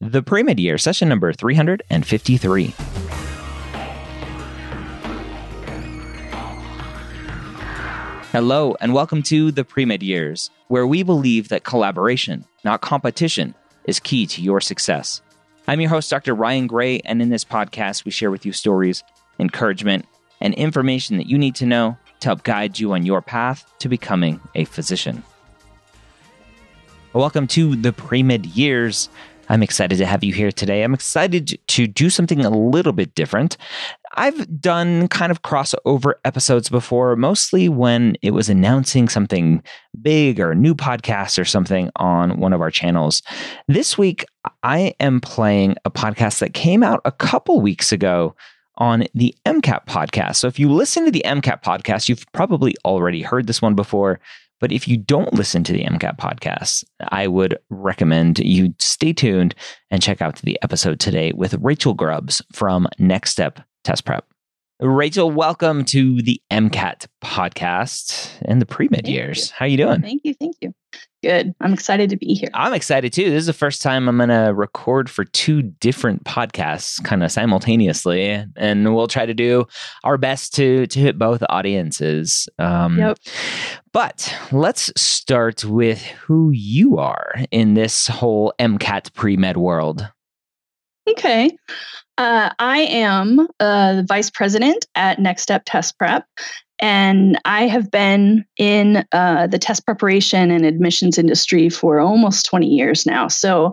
The Pre-Med Year, session number 353. Hello, and welcome to the Pre-Med Years, where we believe that collaboration, not competition, is key to your success. I'm your host, Dr. Ryan Gray, and in this podcast, we share with you stories, encouragement, and information that you need to know to help guide you on your path to becoming a physician. Welcome to the Pre-Med Years. I'm excited to have you here today. I'm excited to do something a little bit different. I've done kind of crossover episodes before, mostly when it was announcing something big or a new podcast or something on one of our channels. This week, I am playing a podcast that came out a couple weeks ago on the MCAT podcast. So if you listen to the MCAT podcast, you've probably already heard this one before. But if you don't listen to the MCAT podcast, I would recommend you stay tuned and check out the episode today with Rachel Grubbs from Next Step Test Prep. Rachel, welcome to the MCAT podcast and the pre-med years. You. How you doing? Thank you, thank you. Good. I'm excited to be here. I'm excited too. This is the first time I'm going to record for two different podcasts kind of simultaneously and we'll try to do our best to to hit both audiences. Um, yep. But let's start with who you are in this whole MCAT pre-med world. Okay. Uh, I am uh, the vice president at Next Step Test Prep, and I have been in uh, the test preparation and admissions industry for almost 20 years now. So,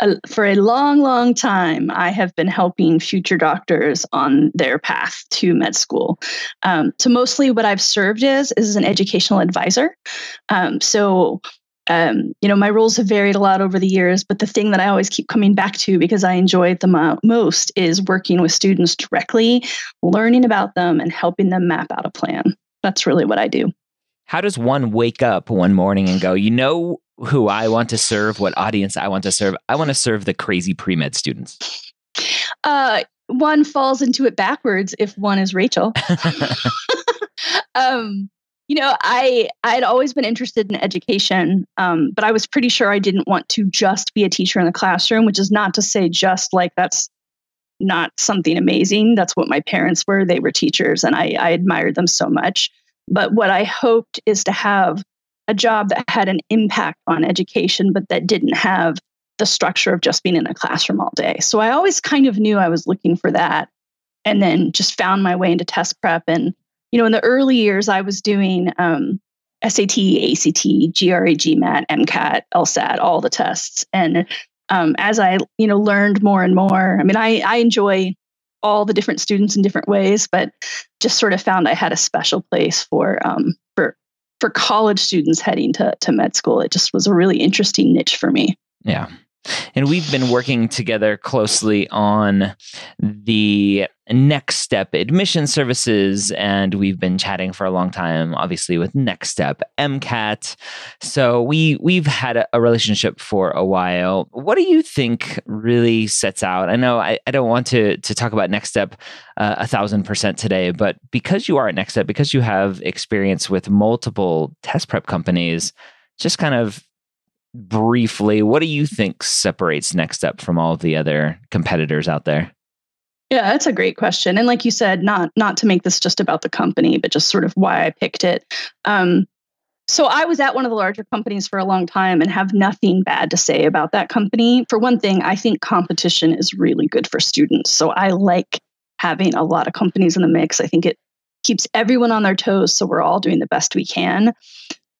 uh, for a long, long time, I have been helping future doctors on their path to med school. Um, so, mostly what I've served as is an educational advisor. Um, so, um, you know, my roles have varied a lot over the years, but the thing that I always keep coming back to because I enjoy it the mo- most is working with students directly, learning about them, and helping them map out a plan. That's really what I do. How does one wake up one morning and go, you know, who I want to serve, what audience I want to serve? I want to serve the crazy pre med students. Uh, one falls into it backwards if one is Rachel. um, you know i i'd always been interested in education um, but i was pretty sure i didn't want to just be a teacher in the classroom which is not to say just like that's not something amazing. That's what my parents were. They were teachers and i, I admired them so much. But what i hoped is to have a job that had an impact on education but that didn't have the structure of just being in a classroom all day. So i always kind of knew i was looking for that and then just found my way into test prep and you know, in the early years, I was doing um, SAT, ACT, GRE, GMAT, MCAT, LSAT, all the tests. And um, as I, you know, learned more and more, I mean, I, I enjoy all the different students in different ways, but just sort of found I had a special place for um, for for college students heading to to med school. It just was a really interesting niche for me. Yeah. And we've been working together closely on the next step admission services. And we've been chatting for a long time, obviously, with Next Step MCAT. So we we've had a, a relationship for a while. What do you think really sets out? I know I, I don't want to to talk about Next Step uh, a thousand percent today, but because you are at Next Step, because you have experience with multiple test prep companies, just kind of briefly, what do you think separates Next Step from all of the other competitors out there? Yeah, that's a great question. And like you said, not not to make this just about the company, but just sort of why I picked it. Um, So I was at one of the larger companies for a long time and have nothing bad to say about that company. For one thing, I think competition is really good for students. So I like having a lot of companies in the mix. I think it keeps everyone on their toes so we're all doing the best we can.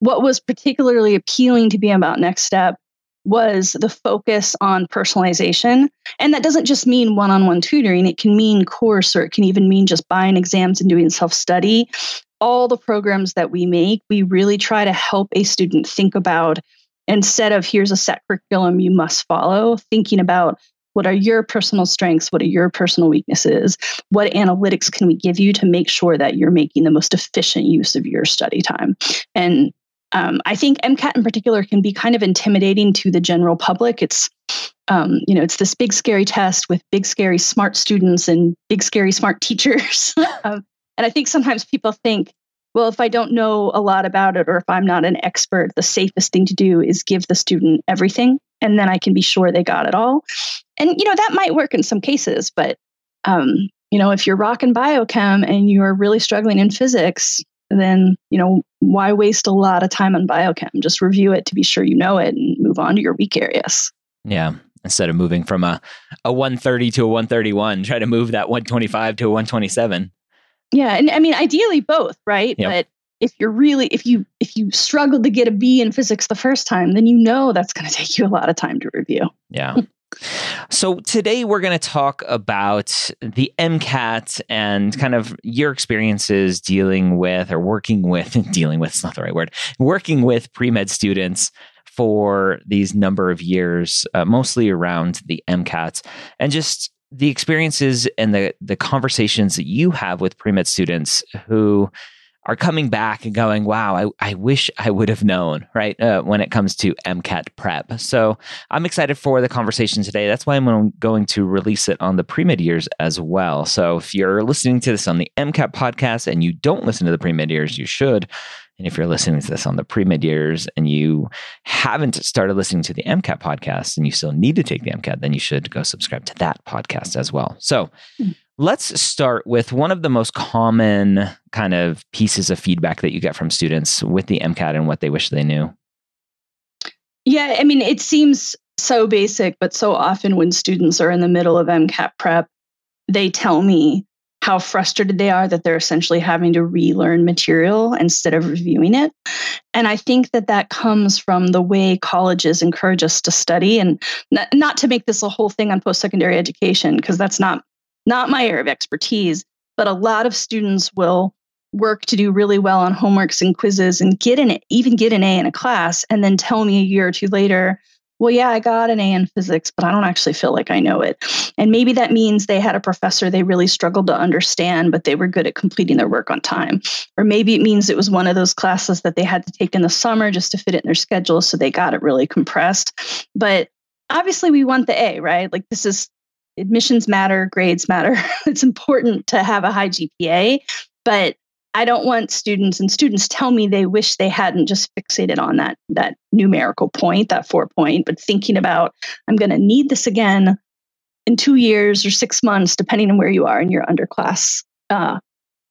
What was particularly appealing to me about Next Step was the focus on personalization. And that doesn't just mean one on one tutoring, it can mean course or it can even mean just buying exams and doing self study. All the programs that we make, we really try to help a student think about instead of here's a set curriculum you must follow, thinking about what are your personal strengths? What are your personal weaknesses? What analytics can we give you to make sure that you're making the most efficient use of your study time? And um, I think MCAT in particular can be kind of intimidating to the general public. It's um, you know, it's this big scary test with big scary smart students and big scary smart teachers. um, and I think sometimes people think, well, if I don't know a lot about it or if I'm not an expert, the safest thing to do is give the student everything and then I can be sure they got it all. And you know, that might work in some cases, but um, you know, if you're rocking biochem and you're really struggling in physics, then you know why waste a lot of time on biochem? Just review it to be sure you know it and move on to your weak areas. Yeah instead of moving from a, a 130 to a 131 try to move that 125 to a 127 yeah and i mean ideally both right? Yep. but if you're really if you if you struggled to get a b in physics the first time then you know that's going to take you a lot of time to review. Yeah So today we're going to talk about the MCAT and kind of your experiences dealing with or working with dealing with it's not the right word working with pre med students for these number of years, uh, mostly around the MCAT and just the experiences and the the conversations that you have with pre med students who are coming back and going, wow, I, I wish I would have known, right? Uh, when it comes to MCAT prep. So I'm excited for the conversation today. That's why I'm going to release it on the pre med years as well. So if you're listening to this on the MCAT podcast and you don't listen to the pre med years, you should. And if you're listening to this on the pre med years and you haven't started listening to the MCAT podcast and you still need to take the MCAT, then you should go subscribe to that podcast as well. So, mm. Let's start with one of the most common kind of pieces of feedback that you get from students with the MCAT and what they wish they knew. Yeah, I mean, it seems so basic, but so often when students are in the middle of MCAT prep, they tell me how frustrated they are that they're essentially having to relearn material instead of reviewing it. And I think that that comes from the way colleges encourage us to study and not, not to make this a whole thing on post secondary education, because that's not not my area of expertise, but a lot of students will work to do really well on homeworks and quizzes and get an even get an A in a class and then tell me a year or two later, well, yeah, I got an A in physics, but I don't actually feel like I know it. And maybe that means they had a professor they really struggled to understand, but they were good at completing their work on time. Or maybe it means it was one of those classes that they had to take in the summer just to fit it in their schedule. So they got it really compressed. But obviously, we want the A, right? Like, this is admissions matter, grades matter. it's important to have a high GPA, but I don't want students and students tell me they wish they hadn't just fixated on that that numerical point, that four point, but thinking about I'm going to need this again in two years or six months, depending on where you are in your underclass uh,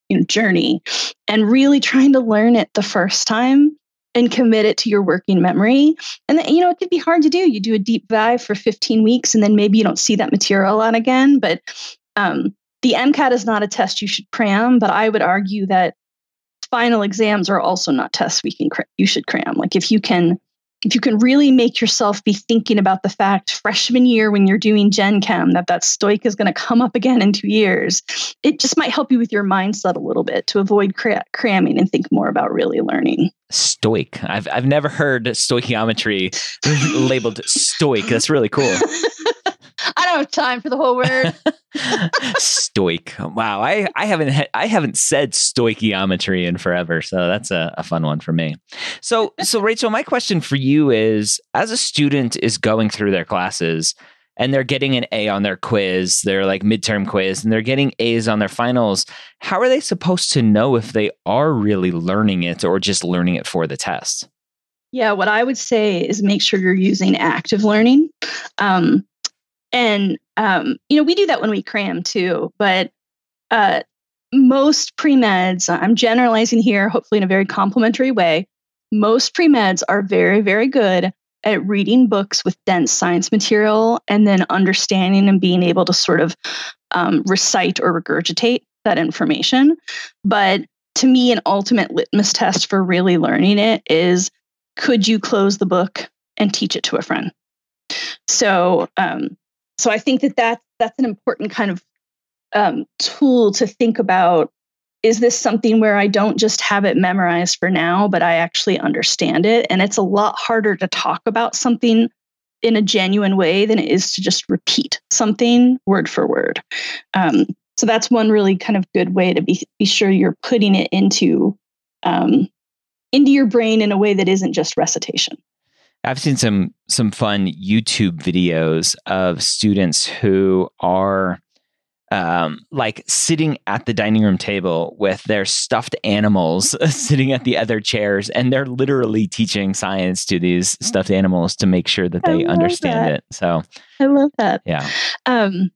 you know, journey, and really trying to learn it the first time and commit it to your working memory. And then, you know, it could be hard to do. You do a deep dive for 15 weeks and then maybe you don't see that material on again. But um, the MCAT is not a test you should cram, but I would argue that final exams are also not tests we can cram, you should cram. Like if you can if you can really make yourself be thinking about the fact freshman year when you're doing gen chem that that stoic is going to come up again in two years it just might help you with your mindset a little bit to avoid cra- cramming and think more about really learning. Stoic. I've, I've never heard stoichiometry labeled stoic. That's really cool I don't have time for the whole word. Stoic. Wow. I, I haven't I haven't said stoichiometry in forever, so that's a, a fun one for me. So so Rachel, my question for you is as a student is going through their classes and they're getting an A on their quiz, their like midterm quiz, and they're getting A's on their finals, how are they supposed to know if they are really learning it or just learning it for the test? Yeah, what I would say is make sure you're using active learning. Um, and um, you know we do that when we cram too but uh, most pre-meds i'm generalizing here hopefully in a very complimentary way most pre meds are very, very good at reading books with dense science material and then understanding and being able to sort of um, recite or regurgitate that information. But to me, an ultimate litmus test for really learning it is could you close the book and teach it to a friend? So, um, so I think that, that that's an important kind of um, tool to think about is this something where I don't just have it memorized for now, but I actually understand it? And it's a lot harder to talk about something in a genuine way than it is to just repeat something word for word. Um, so that's one really kind of good way to be be sure you're putting it into um, into your brain in a way that isn't just recitation. I've seen some some fun YouTube videos of students who are um, like sitting at the dining room table with their stuffed animals sitting at the other chairs, and they're literally teaching science to these stuffed animals to make sure that they understand that. it. So I love that. Yeah. Um,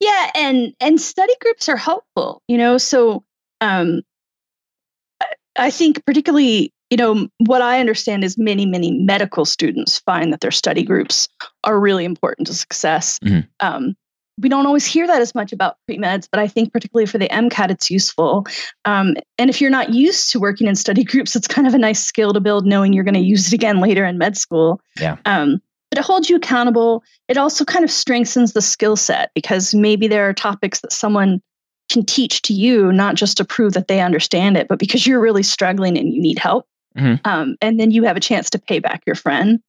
yeah, and and study groups are helpful. You know, so um, I think particularly you know what I understand is many many medical students find that their study groups are really important to success. Mm-hmm. Um, we don't always hear that as much about pre-meds, but I think particularly for the MCAT, it's useful. Um, and if you're not used to working in study groups, it's kind of a nice skill to build, knowing you're going to use it again later in med school. Yeah. Um, but it holds you accountable. It also kind of strengthens the skill set because maybe there are topics that someone can teach to you, not just to prove that they understand it, but because you're really struggling and you need help. Mm-hmm. Um, and then you have a chance to pay back your friend.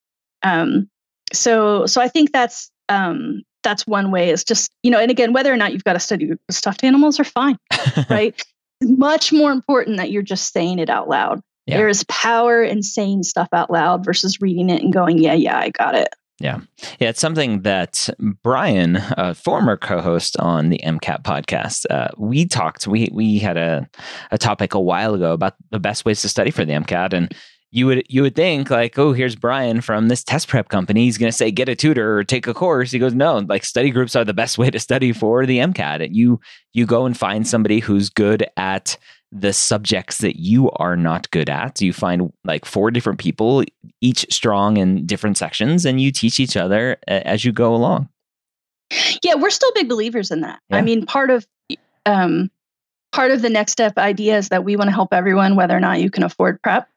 Um, so, so I think that's um, that's one way is just you know and again whether or not you've got to study stuffed animals are fine right much more important that you're just saying it out loud yeah. there is power in saying stuff out loud versus reading it and going yeah yeah i got it yeah. Yeah. It's something that Brian, a former co host on the MCAT podcast, uh, we talked, we, we had a, a topic a while ago about the best ways to study for the MCAT. And you would you would think like, oh, here's Brian from this test prep company. He's going to say get a tutor or take a course. He goes, no, like study groups are the best way to study for the MCAT. And you you go and find somebody who's good at the subjects that you are not good at. You find like four different people, each strong in different sections, and you teach each other as you go along. Yeah, we're still big believers in that. Yeah. I mean, part of um, part of the next step idea is that we want to help everyone, whether or not you can afford prep.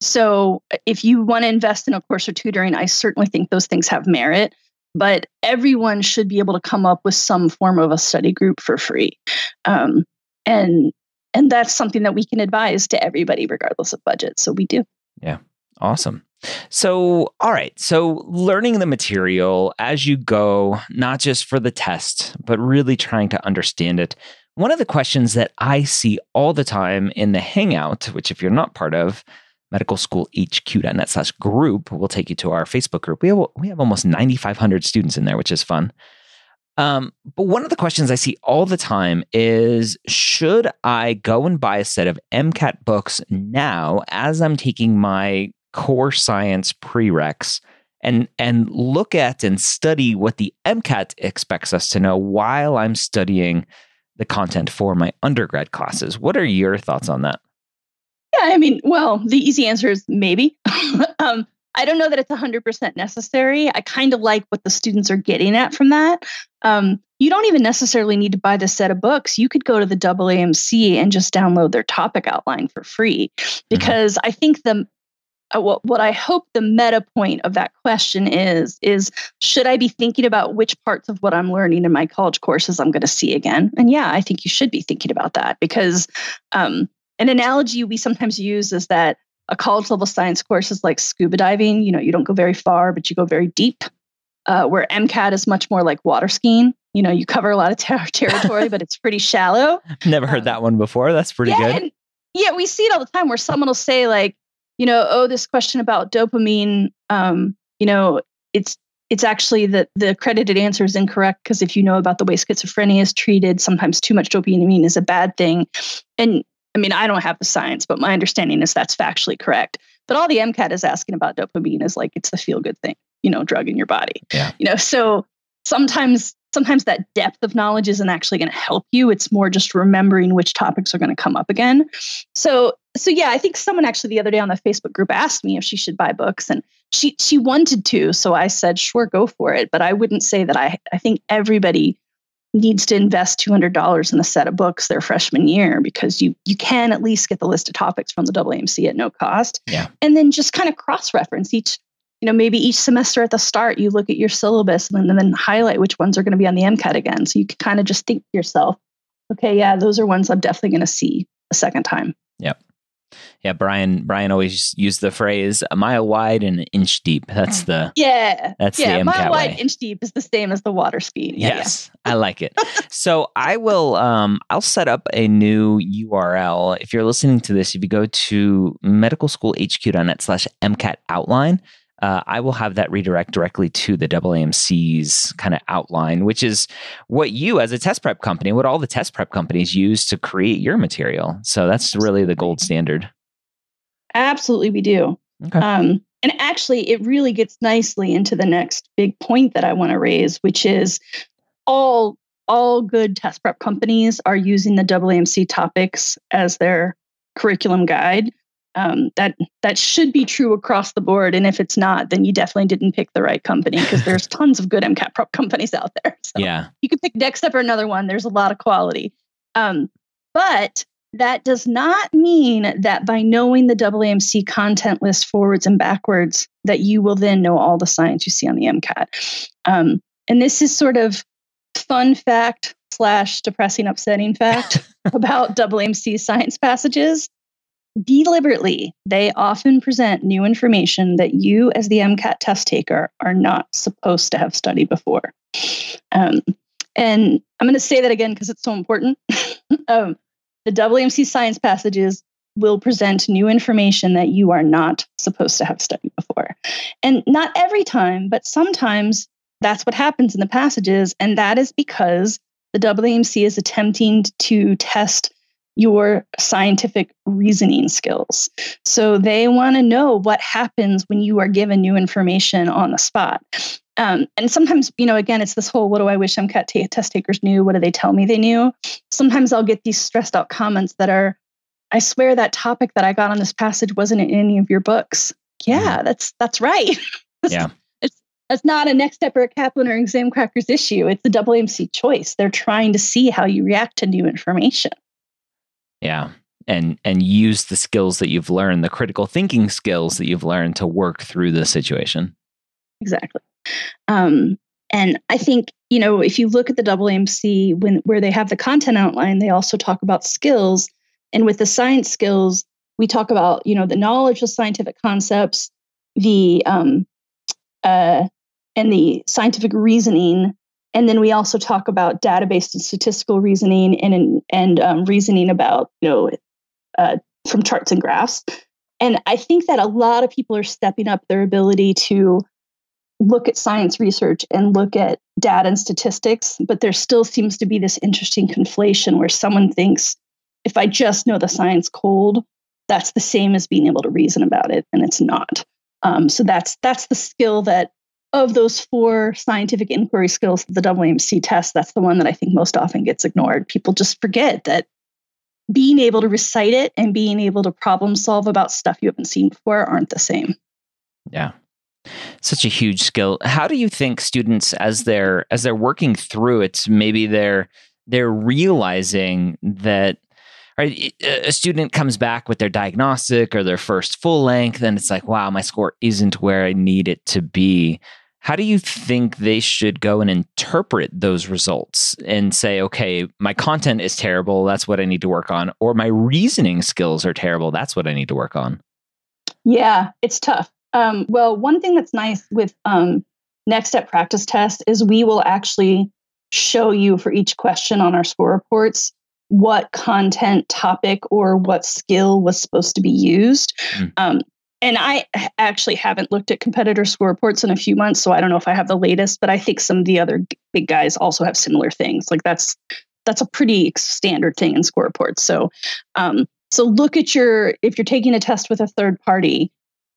So if you want to invest in a course or tutoring, I certainly think those things have merit. But everyone should be able to come up with some form of a study group for free, um, and and that's something that we can advise to everybody, regardless of budget. So we do. Yeah, awesome. So, all right. So, learning the material as you go, not just for the test, but really trying to understand it. One of the questions that I see all the time in the Hangout, which, if you're not part of, medicalschoolhq.net slash group will take you to our Facebook group. We have, we have almost 9,500 students in there, which is fun. Um, but one of the questions I see all the time is Should I go and buy a set of MCAT books now as I'm taking my core science prereqs and, and look at and study what the MCAT expects us to know while I'm studying the content for my undergrad classes? What are your thoughts on that? Yeah, I mean, well, the easy answer is maybe. um, I don't know that it's 100% necessary. I kind of like what the students are getting at from that. Um, you don't even necessarily need to buy the set of books. You could go to the AAMC and just download their topic outline for free. Mm-hmm. Because mm-hmm. I think the uh, what, what I hope the meta point of that question is is should I be thinking about which parts of what I'm learning in my college courses I'm going to see again? And yeah, I think you should be thinking about that because um, an analogy we sometimes use is that a college level science course is like scuba diving. You know, you don't go very far, but you go very deep. Uh, where MCAT is much more like water skiing. You know, you cover a lot of ter- territory, but it's pretty shallow. Never heard um, that one before. That's pretty yeah, good. And, yeah, we see it all the time where someone will say like, you know, oh, this question about dopamine, um, you know, it's it's actually that the accredited answer is incorrect because if you know about the way schizophrenia is treated, sometimes too much dopamine is a bad thing. And I mean, I don't have the science, but my understanding is that's factually correct. But all the MCAT is asking about dopamine is like it's the feel good thing, you know, drug in your body. Yeah. You know, so sometimes sometimes that depth of knowledge isn't actually going to help you. It's more just remembering which topics are going to come up again. So, so yeah, I think someone actually the other day on the Facebook group asked me if she should buy books, and she she wanted to. So I said, sure, go for it. But I wouldn't say that I. I think everybody needs to invest $200 in a set of books their freshman year because you you can at least get the list of topics from the AAMC at no cost. Yeah. And then just kind of cross reference each you know maybe each semester at the start you look at your syllabus and then, and then highlight which ones are going to be on the MCAT again so you can kind of just think to yourself okay yeah those are ones I'm definitely going to see a second time. Yep. Yeah, Brian. Brian always used the phrase "a mile wide and an inch deep." That's the yeah. That's yeah, the mile wide, way. inch deep is the same as the water speed. Yeah, yes, I like it. so I will. Um, I'll set up a new URL. If you're listening to this, if you go to medicalschoolhq.net slash MCAT outline, uh, I will have that redirect directly to the AAMC's kind of outline, which is what you, as a test prep company, what all the test prep companies use to create your material. So that's really the gold standard. Absolutely, we do. Okay. Um, and actually, it really gets nicely into the next big point that I want to raise, which is all all good test prep companies are using the AAMC topics as their curriculum guide. Um, that that should be true across the board, and if it's not, then you definitely didn't pick the right company because there's tons of good MCAT prep companies out there. So yeah. you could pick Next Step or another one. There's a lot of quality, um, but that does not mean that by knowing the AAMC content list forwards and backwards, that you will then know all the science you see on the MCAT. Um, and this is sort of fun fact slash depressing, upsetting fact about AAMC science passages. Deliberately, they often present new information that you, as the MCAT test taker, are not supposed to have studied before. Um, and I'm going to say that again because it's so important. um, the AAMC science passages will present new information that you are not supposed to have studied before. And not every time, but sometimes that's what happens in the passages. And that is because the AAMC is attempting to test your scientific reasoning skills. So they want to know what happens when you are given new information on the spot. Um, and sometimes, you know, again, it's this whole what do I wish MCAT t- test takers knew? What do they tell me they knew? Sometimes I'll get these stressed out comments that are, I swear that topic that I got on this passage wasn't in any of your books. Yeah, that's that's right. Yeah. it's that's not a next step or a Kaplan or Examkrackers issue. It's the AAMC choice. They're trying to see how you react to new information. Yeah. And and use the skills that you've learned, the critical thinking skills that you've learned to work through the situation. Exactly. Um, and I think, you know, if you look at the AAMC when where they have the content outline, they also talk about skills. And with the science skills, we talk about, you know, the knowledge of scientific concepts, the um, uh, and the scientific reasoning. And then we also talk about data-based and statistical reasoning and and um, reasoning about, you know, uh, from charts and graphs. And I think that a lot of people are stepping up their ability to look at science research and look at data and statistics, but there still seems to be this interesting conflation where someone thinks if I just know the science cold, that's the same as being able to reason about it, and it's not. Um, so that's that's the skill that of those four scientific inquiry skills the AAMC test, that's the one that I think most often gets ignored. People just forget that being able to recite it and being able to problem solve about stuff you haven't seen before aren't the same. Yeah. Such a huge skill. How do you think students as they're as they're working through it, maybe they're they're realizing that a student comes back with their diagnostic or their first full length and it's like, wow, my score isn't where I need it to be. How do you think they should go and interpret those results and say, okay, my content is terrible, that's what I need to work on, or my reasoning skills are terrible, that's what I need to work on? Yeah, it's tough. Um, well, one thing that's nice with um, Next Step Practice Test is we will actually show you for each question on our score reports what content topic or what skill was supposed to be used. Mm. Um, and I actually haven't looked at competitor score reports in a few months, so I don't know if I have the latest, but I think some of the other big guys also have similar things. Like that's that's a pretty standard thing in score reports. So um, so look at your if you're taking a test with a third party,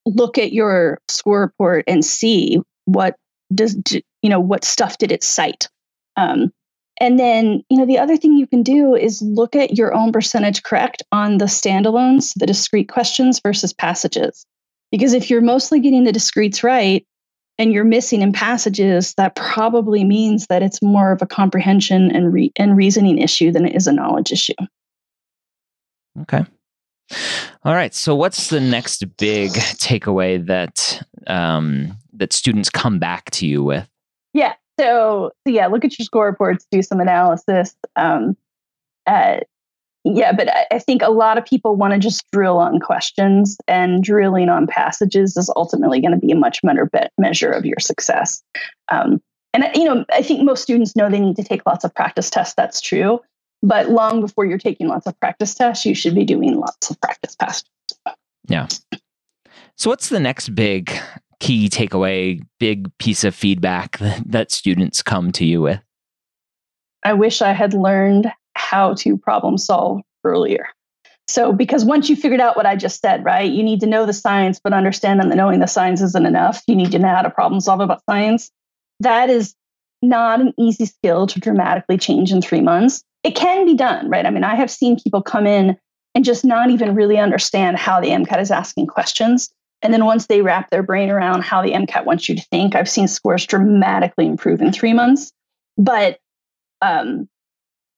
look at your score report and see what does you know what stuff did it cite Um, and then, you know, the other thing you can do is look at your own percentage correct on the standalones, the discrete questions versus passages. Because if you're mostly getting the discretes right and you're missing in passages, that probably means that it's more of a comprehension and, re- and reasoning issue than it is a knowledge issue. Okay. All right. So, what's the next big takeaway that um, that students come back to you with? Yeah. So, yeah, look at your score reports, do some analysis. Um, uh, yeah, but I, I think a lot of people want to just drill on questions, and drilling on passages is ultimately going to be a much better measure of your success. Um, and you know, I think most students know they need to take lots of practice tests. That's true. But long before you're taking lots of practice tests, you should be doing lots of practice tests. Yeah. So, what's the next big key takeaway, big piece of feedback that, that students come to you with? I wish I had learned how to problem solve earlier. So, because once you figured out what I just said, right, you need to know the science, but understanding that knowing the science isn't enough. You need to know how to problem solve about science. That is not an easy skill to dramatically change in three months. It can be done, right? I mean, I have seen people come in and just not even really understand how the MCAT is asking questions. And then once they wrap their brain around how the MCAT wants you to think, I've seen scores dramatically improve in three months. But, um,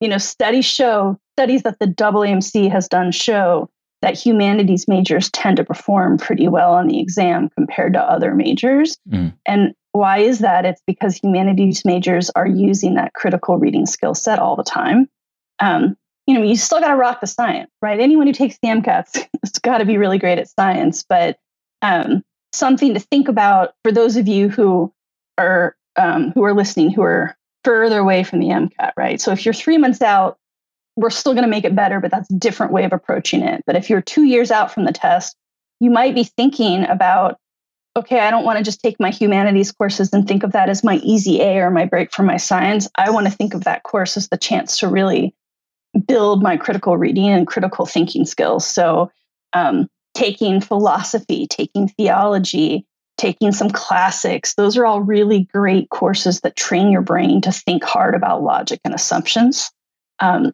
you know, studies show, studies that the AAMC has done show that humanities majors tend to perform pretty well on the exam compared to other majors. Mm. And why is that? It's because humanities majors are using that critical reading skill set all the time. Um, you know, you still got to rock the science, right? Anyone who takes the MCATs has got to be really great at science, but um, something to think about for those of you who are um, who are listening who are further away from the MCAT, right? So if you're three months out, we're still going to make it better, but that's a different way of approaching it. But if you're two years out from the test, you might be thinking about, okay, I don't want to just take my humanities courses and think of that as my easy A or my break from my science. I want to think of that course as the chance to really build my critical reading and critical thinking skills. So um, taking philosophy, taking theology, taking some classics. Those are all really great courses that train your brain to think hard about logic and assumptions. Um,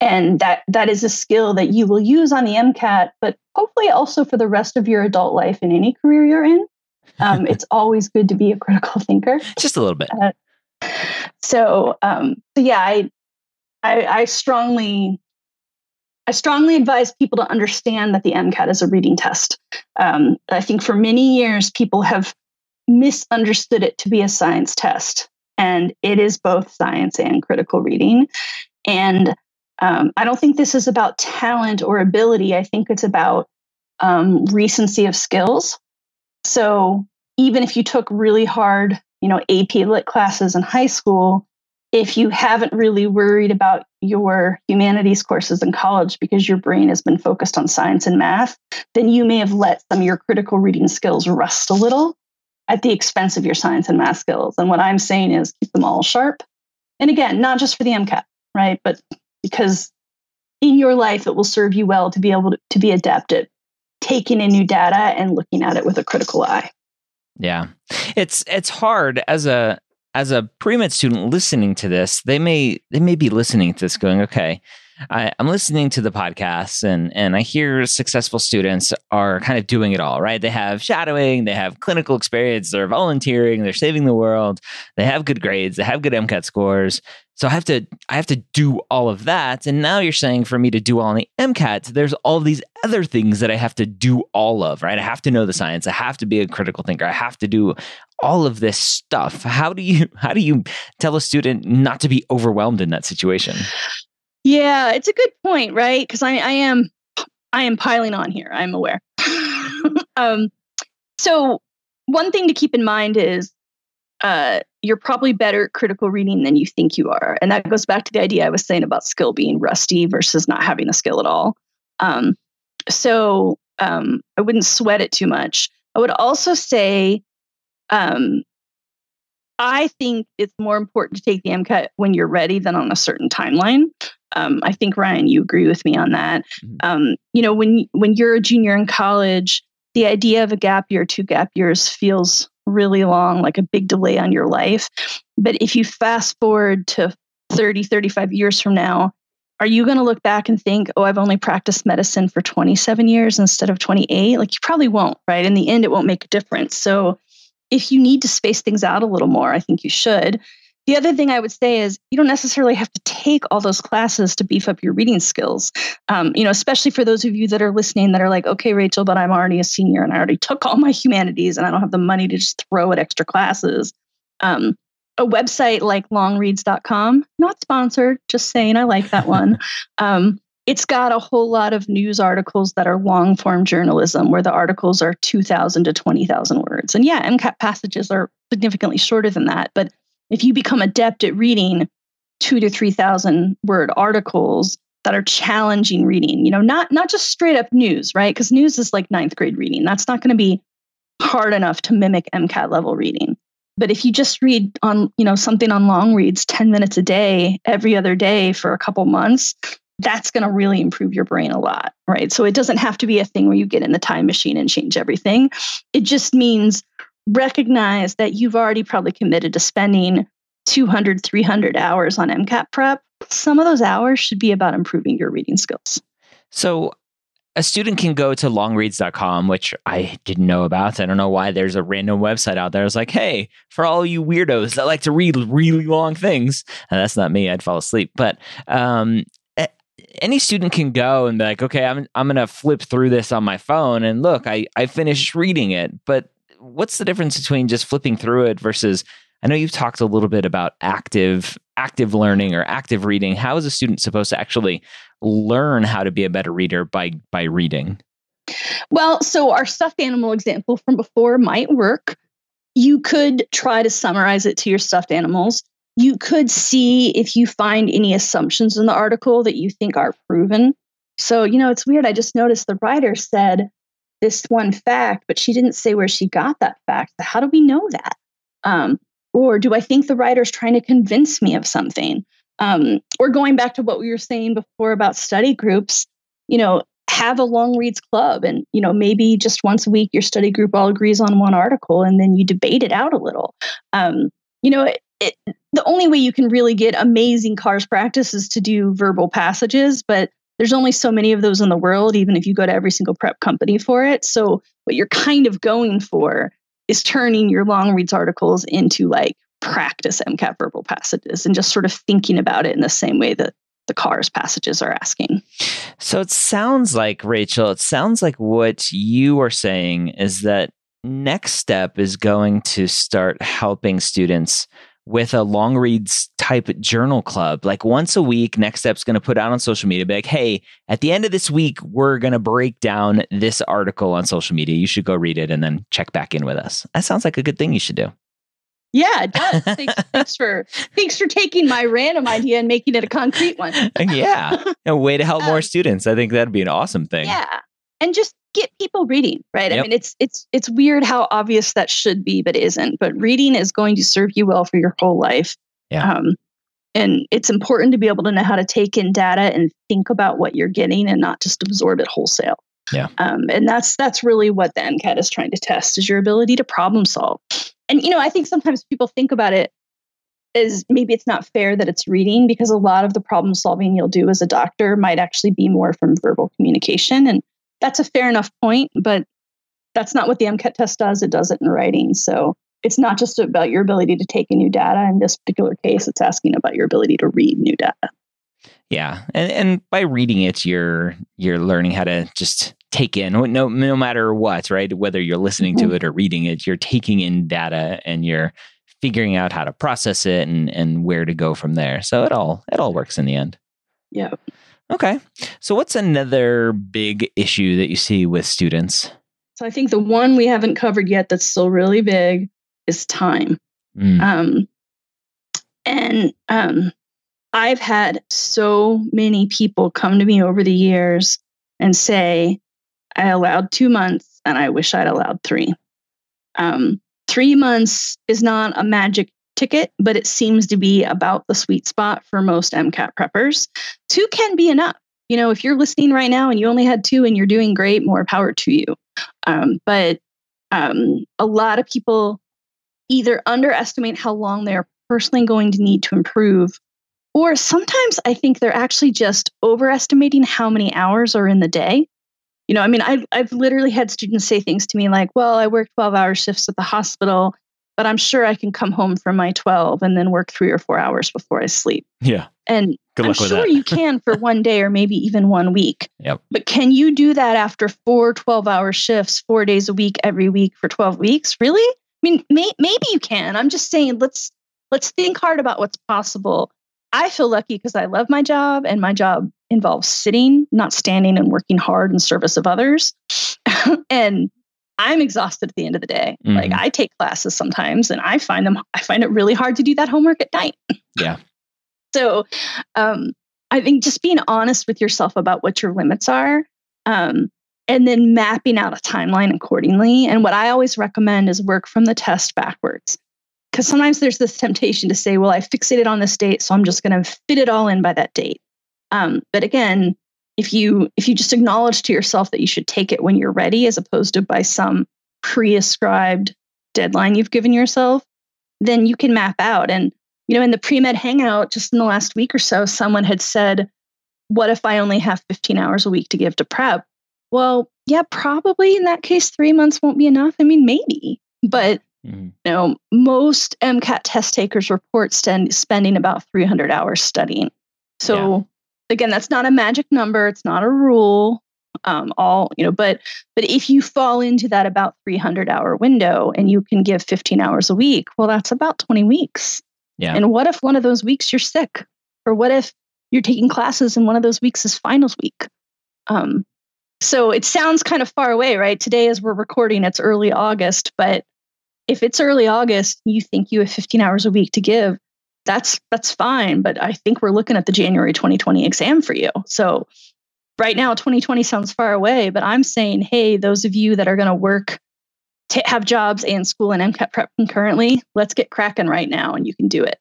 and that that is a skill that you will use on the MCAT, but hopefully also for the rest of your adult life in any career you're in. Um, it's always good to be a critical thinker. Just a little bit. Uh, so, um, so yeah, I, I, I strongly I strongly advise people to understand that the MCAT is a reading test. Um, I think for many years, people have misunderstood it to be a science test, and it is both science and critical reading. And um, I don't think this is about talent or ability. I think it's about um, recency of skills. So even if you took really hard, you know, AP Lit classes in high school, if you haven't really worried about your humanities courses in college because your brain has been focused on science and math, then you may have let some of your critical reading skills rust a little at the expense of your science and math skills. And what I'm saying is keep them all sharp. And again, not just for the MCAT, right? But because in your life, it will serve you well to be able to, to be adept at taking in new data and looking at it with a critical eye. Yeah. It's it's hard as a as a pre-med student listening to this, they may they may be listening to this going, okay, I, am listening to the podcast and and I hear successful students are kind of doing it all, right? They have shadowing, they have clinical experience, they're volunteering, they're saving the world, they have good grades, they have good MCAT scores. So I have to I have to do all of that. And now you're saying for me to do all on the MCAT, there's all these other things that I have to do all of, right? I have to know the science, I have to be a critical thinker, I have to do all of this stuff. How do you how do you tell a student not to be overwhelmed in that situation? Yeah, it's a good point, right? Because I, I am I am piling on here. I'm aware. um, so one thing to keep in mind is uh, you're probably better at critical reading than you think you are, and that goes back to the idea I was saying about skill being rusty versus not having a skill at all. Um, so um, I wouldn't sweat it too much. I would also say um, I think it's more important to take the MCAT when you're ready than on a certain timeline. Um, I think Ryan, you agree with me on that. Mm-hmm. Um, you know, when when you're a junior in college, the idea of a gap year, two gap years feels really long, like a big delay on your life. But if you fast forward to 30, 35 years from now, are you going to look back and think, oh, I've only practiced medicine for 27 years instead of 28? Like you probably won't, right? In the end, it won't make a difference. So if you need to space things out a little more, I think you should. The other thing I would say is you don't necessarily have to take all those classes to beef up your reading skills. Um, you know, especially for those of you that are listening that are like, okay, Rachel, but I'm already a senior and I already took all my humanities and I don't have the money to just throw at extra classes. Um, a website like longreads.com, not sponsored, just saying I like that one. um, it's got a whole lot of news articles that are long form journalism where the articles are 2,000 to 20,000 words. And yeah, MCAT passages are significantly shorter than that, but if you become adept at reading two to 3,000 word articles that are challenging reading, you know, not, not just straight up news, right? Because news is like ninth grade reading. That's not going to be hard enough to mimic MCAT level reading. But if you just read on, you know, something on long reads 10 minutes a day, every other day for a couple months, that's going to really improve your brain a lot, right? So it doesn't have to be a thing where you get in the time machine and change everything. It just means recognize that you've already probably committed to spending 200, 300 hours on MCAT prep. Some of those hours should be about improving your reading skills. So, a student can go to longreads.com, which I didn't know about. I don't know why there's a random website out there. It's like, hey, for all you weirdos that like to read really long things, and that's not me, I'd fall asleep. But um, any student can go and be like, okay, I'm I'm gonna flip through this on my phone and look, I I finished reading it. But what's the difference between just flipping through it versus I know you've talked a little bit about active active learning or active reading. How is a student supposed to actually learn how to be a better reader by by reading? Well, so our stuffed animal example from before might work. You could try to summarize it to your stuffed animals. You could see if you find any assumptions in the article that you think are proven. So, you know, it's weird. I just noticed the writer said this one fact, but she didn't say where she got that fact. How do we know that? Um, or do I think the writer's trying to convince me of something? Um, or going back to what we were saying before about study groups, you know, have a long reads club and, you know, maybe just once a week your study group all agrees on one article and then you debate it out a little. Um, you know, it, it, the only way you can really get amazing CARS practice is to do verbal passages, but there's only so many of those in the world, even if you go to every single prep company for it. So, what you're kind of going for is turning your long reads articles into like practice MCAT verbal passages and just sort of thinking about it in the same way that the CARS passages are asking. So, it sounds like, Rachel, it sounds like what you are saying is that next step is going to start helping students with a long reads type journal club. Like once a week, Next Step's going to put out on social media, be like, hey, at the end of this week, we're going to break down this article on social media. You should go read it and then check back in with us. That sounds like a good thing you should do. Yeah, it does. thanks, thanks, for thanks for taking my random idea and making it a concrete one. yeah, a way to help um, more students. I think that'd be an awesome thing. Yeah, and just get people reading, right? Yep. I mean, it's it's it's weird how obvious that should be, but isn't. But reading is going to serve you well for your whole life. Yeah. Um, and it's important to be able to know how to take in data and think about what you're getting and not just absorb it wholesale. Yeah. Um, and that's that's really what the MCAT is trying to test is your ability to problem solve. And you know, I think sometimes people think about it as maybe it's not fair that it's reading because a lot of the problem solving you'll do as a doctor might actually be more from verbal communication. And that's a fair enough point, but that's not what the MCAT test does. It does it in writing. So it's not just about your ability to take in new data. In this particular case, it's asking about your ability to read new data. Yeah, and and by reading it, you're you're learning how to just take in no no matter what, right? Whether you're listening mm-hmm. to it or reading it, you're taking in data and you're figuring out how to process it and and where to go from there. So it all it all works in the end. Yeah. Okay. So, what's another big issue that you see with students? So, I think the one we haven't covered yet that's still really big is time. Mm. Um, and um, I've had so many people come to me over the years and say, I allowed two months and I wish I'd allowed three. Um, three months is not a magic ticket, but it seems to be about the sweet spot for most MCAT preppers. Two can be enough. You know, if you're listening right now and you only had two and you're doing great, more power to you. Um, but um, a lot of people either underestimate how long they're personally going to need to improve, or sometimes I think they're actually just overestimating how many hours are in the day. You know, I mean, I've, I've literally had students say things to me like, well, I work 12 hour shifts at the hospital, but I'm sure I can come home from my 12 and then work three or four hours before I sleep. Yeah. And I'm sure you can for one day or maybe even one week. Yep. But can you do that after four 12 hour shifts, four days a week, every week for 12 weeks? Really? I mean, may, maybe you can. I'm just saying, let's let's think hard about what's possible. I feel lucky because I love my job and my job involves sitting, not standing and working hard in service of others. and I'm exhausted at the end of the day. Mm-hmm. Like I take classes sometimes and I find them I find it really hard to do that homework at night. Yeah. so um I think just being honest with yourself about what your limits are. Um, and then mapping out a timeline accordingly. And what I always recommend is work from the test backwards because sometimes there's this temptation to say, well, I fixated on this date, so I'm just going to fit it all in by that date. Um, but again, if you if you just acknowledge to yourself that you should take it when you're ready, as opposed to by some pre-ascribed deadline you've given yourself, then you can map out. And you know, in the pre-med hangout, just in the last week or so, someone had said, "What if I only have 15 hours a week to give to prep?" Well, yeah, probably in that case, three months won't be enough. I mean, maybe, but Mm-hmm. You know, most MCAT test takers report st- spending about 300 hours studying. So yeah. Again, that's not a magic number. It's not a rule. Um, all you know, but but if you fall into that about 300 hour window and you can give 15 hours a week, well, that's about 20 weeks. Yeah. And what if one of those weeks you're sick, or what if you're taking classes and one of those weeks is finals week? Um, so it sounds kind of far away, right? Today, as we're recording, it's early August, but if it's early August, you think you have 15 hours a week to give, that's that's fine. But I think we're looking at the January 2020 exam for you. So right now, 2020 sounds far away, but I'm saying, hey, those of you that are going to work, t- have jobs and school and MCAT prep concurrently, let's get cracking right now, and you can do it.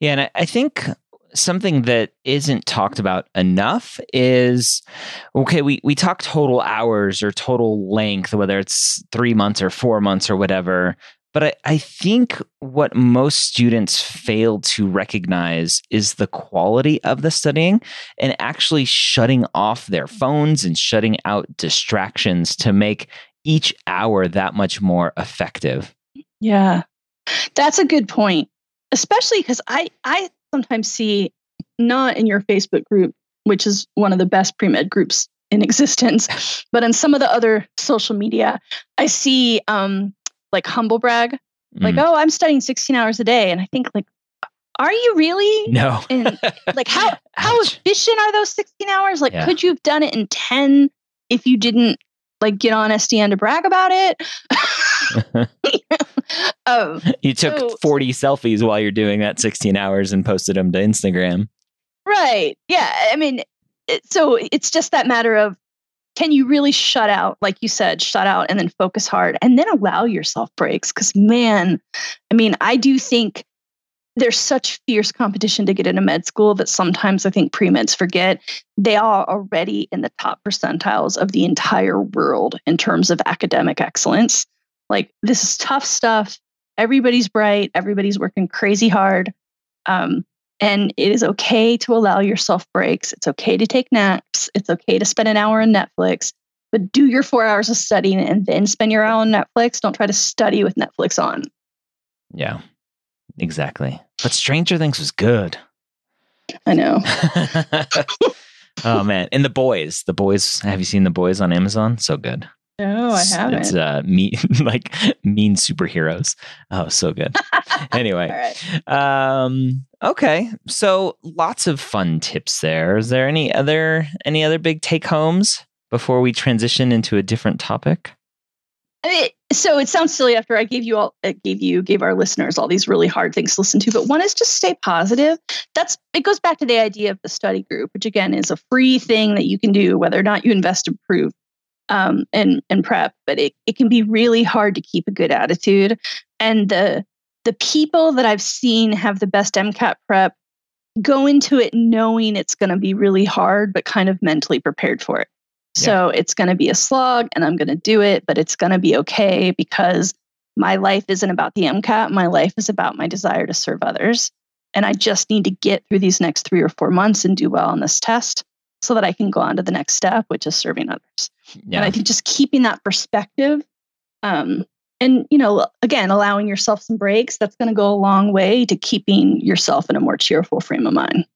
Yeah, and I, think something that isn't talked about enough is okay we we talk total hours or total length whether it's 3 months or 4 months or whatever but I, I think what most students fail to recognize is the quality of the studying and actually shutting off their phones and shutting out distractions to make each hour that much more effective. Yeah. That's a good point. Especially because I, I sometimes see not in your Facebook group, which is one of the best pre med groups in existence, but in some of the other social media, I see um, like humble brag, like, mm. oh, I'm studying 16 hours a day. And I think, like, are you really? No. and like, how, how efficient are those 16 hours? Like, yeah. could you have done it in 10 if you didn't like get on SDN to brag about it? um, you took so, 40 selfies while you're doing that 16 hours and posted them to Instagram. Right. Yeah. I mean, so it's just that matter of can you really shut out, like you said, shut out and then focus hard and then allow yourself breaks? Because, man, I mean, I do think there's such fierce competition to get into med school that sometimes I think pre meds forget they are already in the top percentiles of the entire world in terms of academic excellence. Like, this is tough stuff. Everybody's bright, everybody's working crazy hard. Um, and it is okay to allow yourself breaks. It's okay to take naps. It's okay to spend an hour on Netflix, but do your four hours of studying and then spend your hour on Netflix. Don't try to study with Netflix on. Yeah, exactly. But Stranger Things was good. I know. oh man, and the boys, the boys. Have you seen the boys on Amazon? So good. No, I haven't. It's uh, mean like mean superheroes. Oh, so good. anyway, um, okay. So lots of fun tips there. Is there any other any other big take homes before we transition into a different topic? I mean, so it sounds silly after I gave you all, I gave you, gave our listeners all these really hard things to listen to. But one is just stay positive. That's it goes back to the idea of the study group, which again is a free thing that you can do, whether or not you invest to prove um, and and prep, but it, it can be really hard to keep a good attitude. And the the people that I've seen have the best MCAT prep go into it knowing it's going to be really hard, but kind of mentally prepared for it. So yeah. it's going to be a slog and I'm going to do it, but it's going to be okay because my life isn't about the MCAT. My life is about my desire to serve others. And I just need to get through these next three or four months and do well on this test so that I can go on to the next step, which is serving others. Yeah. And I think just keeping that perspective um, and, you know, again, allowing yourself some breaks, that's going to go a long way to keeping yourself in a more cheerful frame of mind.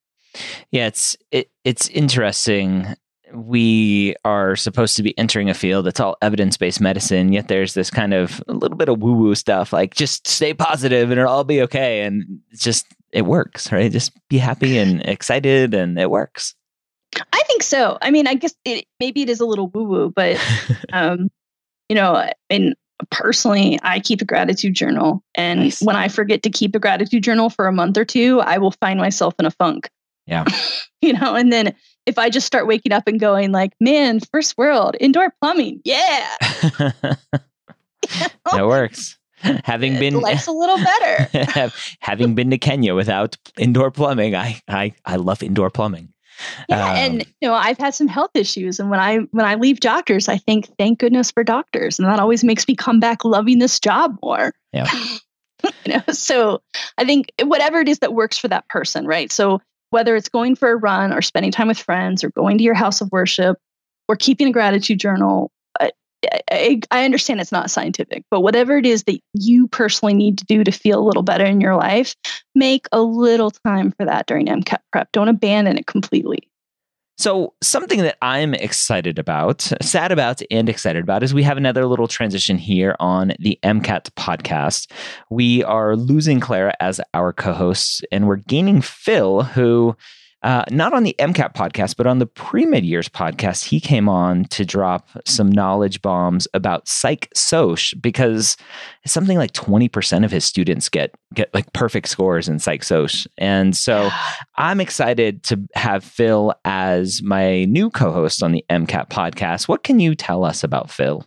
Yeah, it's it, it's interesting we are supposed to be entering a field that's all evidence based medicine, yet there's this kind of a little bit of woo woo stuff like just stay positive and it'll all be okay. And it's just, it works, right? Just be happy and excited and it works. I think so. I mean, I guess it, maybe it is a little woo woo, but, um, you know, and personally, I keep a gratitude journal. And nice. when I forget to keep a gratitude journal for a month or two, I will find myself in a funk. Yeah. you know, and then if I just start waking up and going like, man, first world, indoor plumbing, yeah. that works. Having been life's a little better. having been to Kenya without indoor plumbing, I I I love indoor plumbing. Yeah, um, and you know, I've had some health issues, and when I when I leave doctors, I think, thank goodness for doctors, and that always makes me come back loving this job more. Yeah. you know, so I think whatever it is that works for that person, right? So whether it's going for a run or spending time with friends or going to your house of worship or keeping a gratitude journal, I, I, understand it's not scientific, but whatever it is that you personally need to do to feel a little better in your life, make a little time for that during MCAT prep. Don't abandon it completely. So, something that I'm excited about, sad about, and excited about is we have another little transition here on the MCAT podcast. We are losing Clara as our co host, and we're gaining Phil, who uh, not on the MCAT podcast, but on the pre med years podcast, he came on to drop some knowledge bombs about psych soc because something like 20% of his students get get like perfect scores in psych soc. And so I'm excited to have Phil as my new co host on the MCAT podcast. What can you tell us about Phil?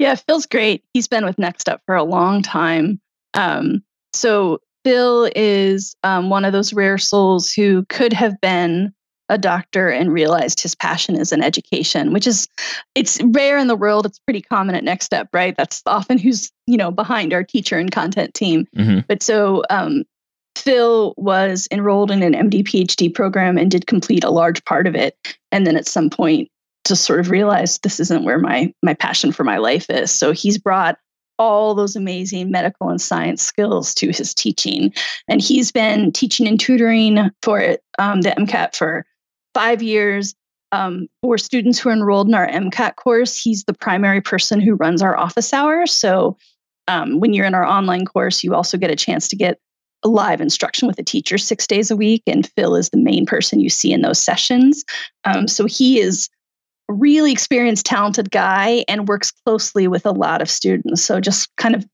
Yeah, Phil's great. He's been with Next Step for a long time. Um, so Phil is um, one of those rare souls who could have been a doctor and realized his passion is in education, which is it's rare in the world. It's pretty common at Next Step, right? That's often who's you know behind our teacher and content team. Mm-hmm. But so um, Phil was enrolled in an MD PhD program and did complete a large part of it, and then at some point just sort of realized this isn't where my my passion for my life is. So he's brought all those amazing medical and science skills to his teaching. And he's been teaching and tutoring for um, the MCAT for five years. Um, for students who are enrolled in our MCAT course, he's the primary person who runs our office hours. So um, when you're in our online course, you also get a chance to get live instruction with a teacher six days a week. And Phil is the main person you see in those sessions. Um, so he is really experienced, talented guy and works closely with a lot of students. So just kind of,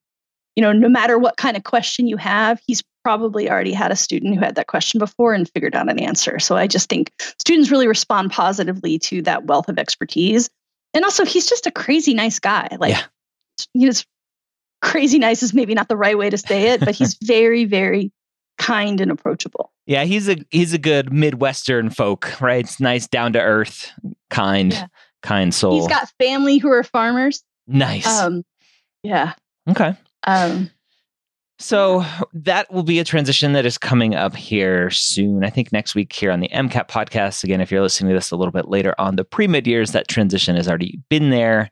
you know, no matter what kind of question you have, he's probably already had a student who had that question before and figured out an answer. So I just think students really respond positively to that wealth of expertise. And also, he's just a crazy nice guy. Like, yeah. you know, crazy nice is maybe not the right way to say it, but he's very, very kind and approachable. Yeah, he's a he's a good Midwestern folk, right? It's nice, down to earth, kind, yeah. kind soul. He's got family who are farmers. Nice. Um, yeah. Okay. Um, so that will be a transition that is coming up here soon. I think next week here on the MCAT podcast. Again, if you're listening to this a little bit later on the pre med years, that transition has already been there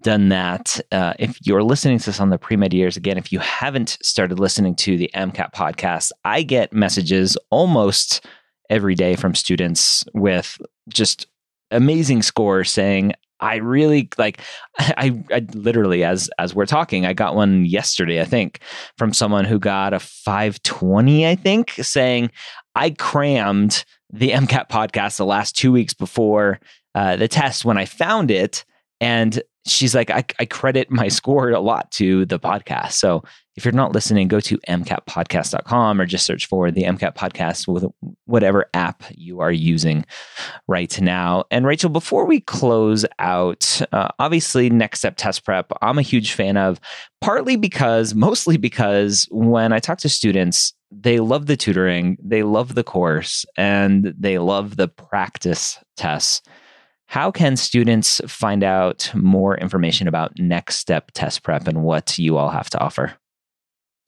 done that. Uh, if you're listening to this on the pre med years, again, if you haven't started listening to the MCAT podcast, I get messages almost every day from students with just amazing scores saying, I really like I, I literally as as we're talking I got one yesterday I think from someone who got a 520 I think saying I crammed the MCAT podcast the last 2 weeks before uh, the test when I found it and she's like, I, I, credit my score a lot to the podcast. So if you're not listening, go to mcatpodcast.com or just search for the MCAT podcast with whatever app you are using right now. And Rachel, before we close out, uh, obviously, Next Step Test Prep, I'm a huge fan of, partly because, mostly because when I talk to students, they love the tutoring, they love the course, and they love the practice tests how can students find out more information about Next Step Test Prep and what you all have to offer?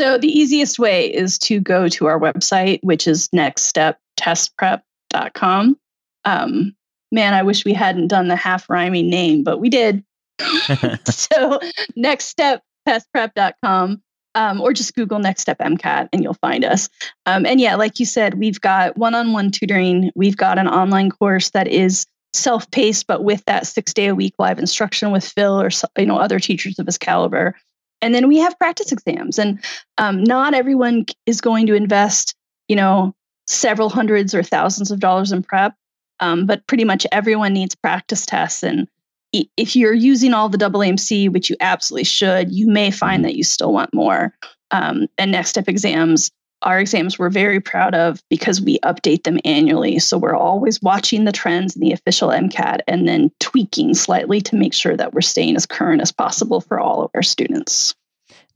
So, the easiest way is to go to our website, which is nextsteptestprep.com. Um, man, I wish we hadn't done the half rhyming name, but we did. so, nextsteptestprep.com. Um, or just Google Next Step MCAT and you'll find us. Um, and yeah, like you said, we've got one on one tutoring. We've got an online course that is self paced, but with that six day a week live instruction with Phil or you know other teachers of his caliber. And then we have practice exams, and um, not everyone is going to invest, you know, several hundreds or thousands of dollars in prep, um, but pretty much everyone needs practice tests. And if you're using all the AAMC, which you absolutely should, you may find that you still want more. Um, and next step exams our exams we're very proud of because we update them annually. So we're always watching the trends in the official MCAT and then tweaking slightly to make sure that we're staying as current as possible for all of our students.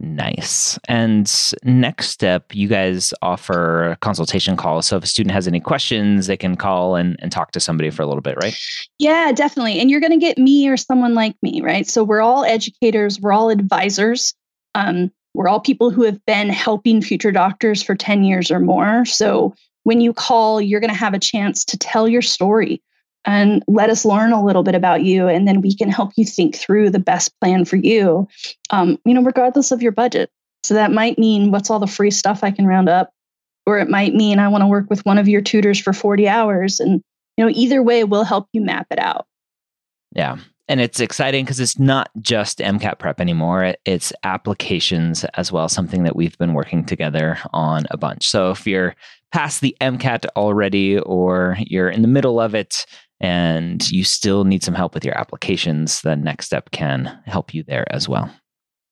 Nice. And next step, you guys offer a consultation calls. So if a student has any questions, they can call and, and talk to somebody for a little bit, right? Yeah, definitely. And you're going to get me or someone like me, right? So we're all educators, we're all advisors. Um, we're all people who have been helping future doctors for 10 years or more. So when you call, you're going to have a chance to tell your story and let us learn a little bit about you. And then we can help you think through the best plan for you, um, you know, regardless of your budget. So that might mean what's all the free stuff I can round up, or it might mean I want to work with one of your tutors for 40 hours. And, you know, either way, we'll help you map it out. Yeah and it's exciting because it's not just MCAT prep anymore. It's applications as well, something that we've been working together on a bunch. So if you're past the MCAT already or you're in the middle of it and you still need some help with your applications, the next step can help you there as well.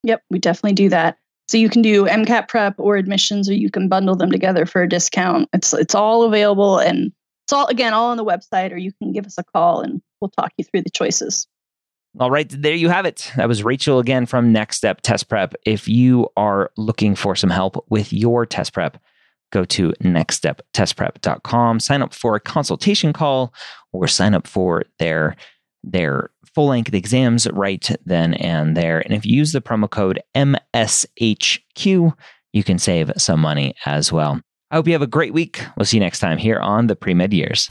Yep, we definitely do that. So you can do MCAT prep or admissions, or you can bundle them together for a discount. It's it's all available, and it's all again all on the website, or you can give us a call and we'll talk you through the choices. All right, there you have it. That was Rachel again from Next Step Test Prep. If you are looking for some help with your test prep, go to nextsteptestprep.com, sign up for a consultation call, or sign up for their their full length exams right then and there. And if you use the promo code MSHQ, you can save some money as well. I hope you have a great week. We'll see you next time here on the Pre Med Years.